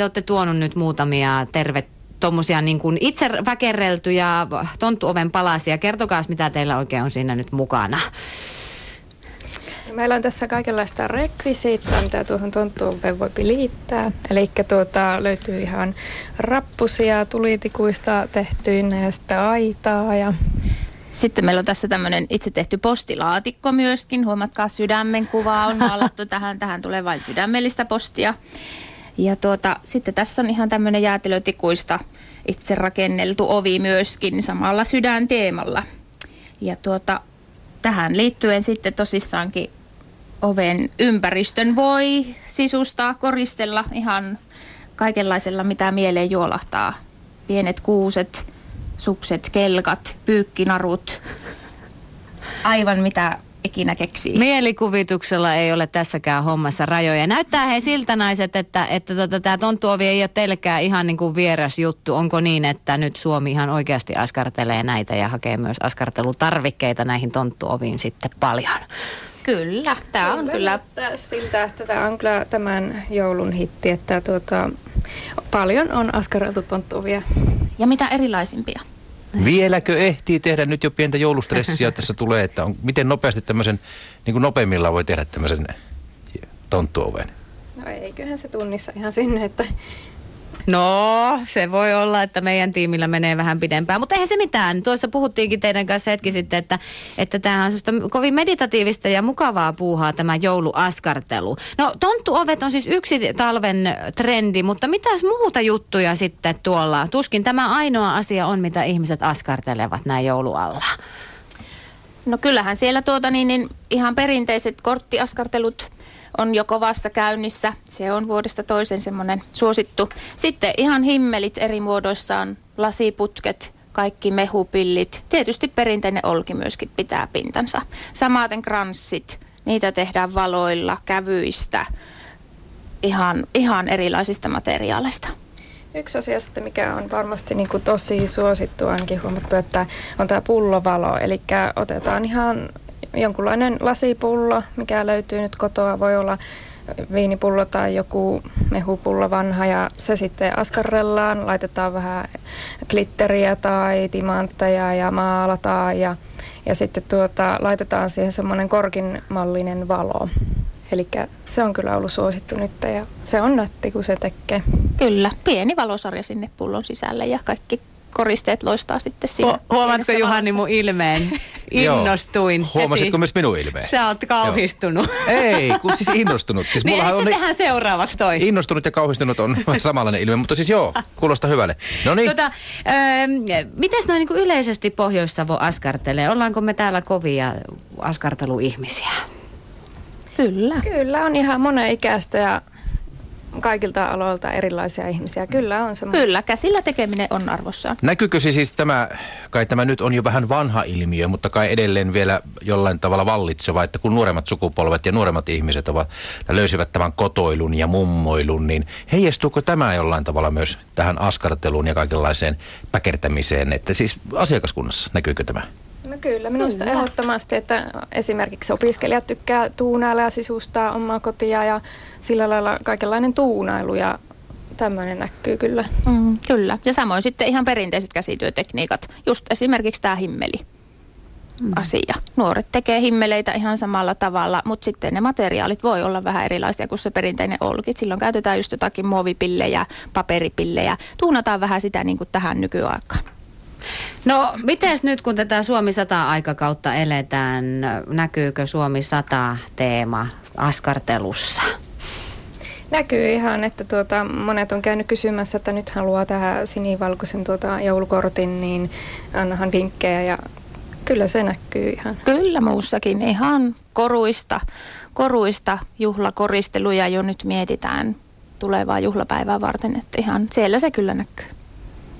te olette tuonut nyt muutamia tervet tuommoisia niin kuin itse väkerreltyjä tonttuoven palasia. Kertokaa, mitä teillä oikein on siinä nyt mukana. Meillä on tässä kaikenlaista rekvisiittaa, mitä tuohon tonttuoveen voi liittää. Eli tuota, löytyy ihan rappusia tulitikuista tehtyinä ja sitten aitaa ja sitten meillä on tässä tämmöinen itse tehty postilaatikko myöskin. Huomatkaa, sydämen kuva on maalattu tähän. Tähän tulee vain sydämellistä postia. Ja tuota, sitten tässä on ihan tämmöinen jäätelötikuista itse rakenneltu ovi myöskin samalla sydänteemalla. Ja tuota, tähän liittyen sitten tosissaankin oven ympäristön voi sisustaa, koristella ihan kaikenlaisella, mitä mieleen juolahtaa. Pienet kuuset, sukset, kelkat, pyykkinarut, aivan mitä ikinä keksii. Mielikuvituksella ei ole tässäkään hommassa rajoja. Näyttää he siltä naiset, että, että tota, tämä tonttuovi ei ole teillekään ihan niin kuin vieras juttu. Onko niin, että nyt Suomi ihan oikeasti askartelee näitä ja hakee myös askartelutarvikkeita näihin tonttuoviin sitten paljon? Kyllä, tämä on kyllä. siltä, että tämä on kyllä tämän joulun hitti, että tuota, paljon on askareltu tonttuovia. Ja mitä erilaisimpia? Vieläkö ehtii tehdä nyt jo pientä joulustressiä tässä tulee, että on, miten nopeasti tämmöisen, niin kuin nopeimmillaan voi tehdä tämmöisen tonttuoven? No eiköhän se tunnissa ihan sinne, että No, se voi olla, että meidän tiimillä menee vähän pidempään, mutta eihän se mitään. Tuossa puhuttiinkin teidän kanssa hetki sitten, että, että tämähän on kovin meditatiivista ja mukavaa puuhaa tämä jouluaskartelu. No, tonttuovet on siis yksi talven trendi, mutta mitäs muuta juttuja sitten tuolla? Tuskin tämä ainoa asia on, mitä ihmiset askartelevat näin joulualla. No kyllähän siellä tuota niin, niin ihan perinteiset korttiaskartelut – on jo kovassa käynnissä. Se on vuodesta toisen semmoinen suosittu. Sitten ihan himmelit eri muodoissaan, lasiputket, kaikki mehupillit. Tietysti perinteinen olki myöskin pitää pintansa. Samaten kranssit, niitä tehdään valoilla, kävyistä, ihan, ihan erilaisista materiaaleista. Yksi asia sitten, mikä on varmasti niin kuin tosi suosittu, ainakin huomattu, että on tämä pullovalo. Eli otetaan ihan jonkunlainen lasipullo, mikä löytyy nyt kotoa, voi olla viinipullo tai joku mehupullo vanha ja se sitten askarrellaan, laitetaan vähän glitteriä tai timantteja ja maalataan ja, ja sitten tuota, laitetaan siihen semmoinen korkinmallinen valo. Eli se on kyllä ollut suosittu nyt ja se on nätti, kun se tekee. Kyllä, pieni valosarja sinne pullon sisälle ja kaikki koristeet loistaa sitten siinä. Hu- huomaatko Juhani mun ilmeen? Innostuin. Huomasitko myös minun ilmeen? Sä oot kauhistunut. Ei, kun siis innostunut. Siis niin on tehdään seuraavaksi toi. Innostunut ja kauhistunut on samanlainen ilme, mutta siis joo, kuulostaa hyvälle. No niin. Tota, äh, mites noin niin yleisesti Pohjois-Savo askartelee? Ollaanko me täällä kovia askarteluihmisiä? Kyllä. Kyllä, on ihan monen ikäistä ja kaikilta aloilta erilaisia ihmisiä. Kyllä on semmoinen. Kyllä, käsillä tekeminen on arvossaan. Näkyykö se siis tämä, kai tämä nyt on jo vähän vanha ilmiö, mutta kai edelleen vielä jollain tavalla vallitseva, että kun nuoremmat sukupolvet ja nuoremmat ihmiset ovat, löysivät tämän kotoilun ja mummoilun, niin heijastuuko tämä jollain tavalla myös tähän askarteluun ja kaikenlaiseen päkertämiseen, että siis asiakaskunnassa näkyykö tämä? No kyllä, minusta kyllä. ehdottomasti, että esimerkiksi opiskelijat tykkää tuunailla ja sisustaa omaa kotia ja sillä lailla kaikenlainen tuunailu ja tämmöinen näkyy kyllä. Mm, kyllä, ja samoin sitten ihan perinteiset käsityötekniikat, just esimerkiksi tämä himmeli. Mm. asia. Nuoret tekee himmeleitä ihan samalla tavalla, mutta sitten ne materiaalit voi olla vähän erilaisia kuin se perinteinen olki. Silloin käytetään just jotakin muovipillejä, paperipillejä. Tuunataan vähän sitä niin kuin tähän nykyaikaan. No, miten nyt kun tätä Suomi 100 aikakautta eletään, näkyykö Suomi 100 teema askartelussa? Näkyy ihan, että tuota, monet on käynyt kysymässä, että nyt haluaa tähän sinivalkoisen tuota, joulukortin, niin annahan vinkkejä ja kyllä se näkyy ihan. Kyllä muussakin, ihan koruista, koruista juhlakoristeluja jo nyt mietitään tulevaa juhlapäivää varten, että ihan siellä se kyllä näkyy.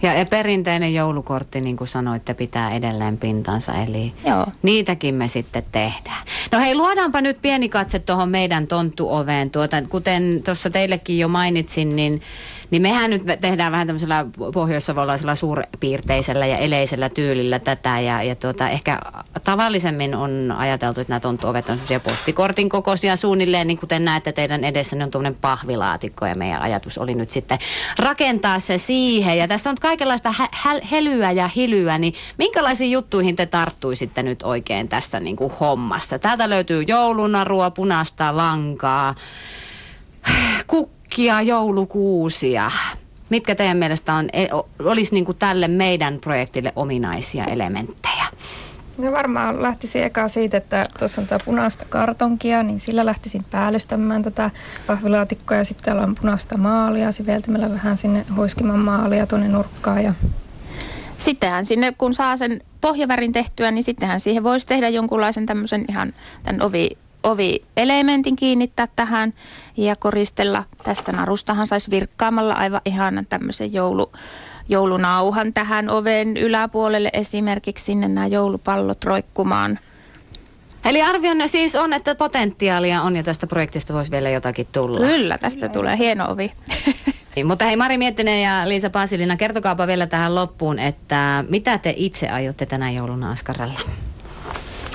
Ja, perinteinen joulukortti, niin kuin sanoitte, pitää edelleen pintansa, eli Joo. niitäkin me sitten tehdään. No hei, luodaanpa nyt pieni katse tuohon meidän tonttuoveen. Tuota, kuten tuossa teillekin jo mainitsin, niin Niin mehän nyt tehdään vähän tämmöisellä pohjoissavolaisella suurpiirteisellä ja eleisellä tyylillä tätä ja, ja tuota, ehkä tavallisemmin on ajateltu, että nämä tonttuovet on semmoisia postikortin kokoisia suunnilleen, niin kuten näette teidän edessä, ne on tuommoinen pahvilaatikko ja meidän ajatus oli nyt sitten rakentaa se siihen. Ja tässä on kaikenlaista hä- helyä ja hilyä, niin minkälaisiin juttuihin te tarttuisitte nyt oikein tässä niin kuin hommassa? Täältä löytyy joulunarua, punaista lankaa, kukkia, joulukuusia. Mitkä teidän mielestä on, e, olisi niin kuin tälle meidän projektille ominaisia elementtejä? No varmaan lähtisin eka siitä, että tuossa on tämä punaista kartonkia, niin sillä lähtisin päällystämään tätä pahvilaatikkoa ja sitten täällä on punaista maalia, siveltämällä vähän sinne huiskiman maalia tuonne nurkkaan ja Sittenhän sinne, kun saa sen pohjavärin tehtyä, niin sittenhän siihen voisi tehdä jonkunlaisen tämmöisen ihan tämän ovi, ovi-elementin kiinnittää tähän ja koristella. Tästä narustahan saisi virkkaamalla aivan ihan tämmöisen joulu, joulunauhan tähän oven yläpuolelle esimerkiksi sinne nämä joulupallot roikkumaan. Eli arvionne siis on, että potentiaalia on ja tästä projektista voisi vielä jotakin tulla. Kyllä, tästä Kyllä. tulee hieno ovi. Niin, mutta hei Mari Miettinen ja Liisa Pasilina, kertokaapa vielä tähän loppuun, että mitä te itse aiotte tänä jouluna Askaralla?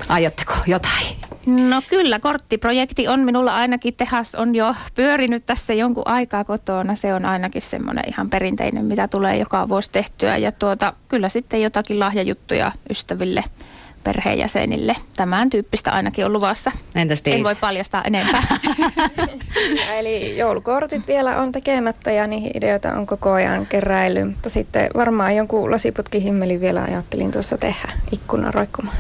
Aiotteko jotain? No kyllä, korttiprojekti on minulla ainakin, tehas on jo pyörinyt tässä jonkun aikaa kotona. Se on ainakin semmoinen ihan perinteinen, mitä tulee joka vuosi tehtyä. Ja tuota, kyllä sitten jotakin lahjajuttuja ystäville perheenjäsenille. Tämän tyyppistä ainakin on luvassa. Entäs En voi paljastaa enempää. Eli joulukortit vielä on tekemättä ja niihin ideoita on koko ajan keräily. Mutta sitten varmaan jonkun lasiputkihimmelin vielä ajattelin tuossa tehdä ikkunan roikkumaan.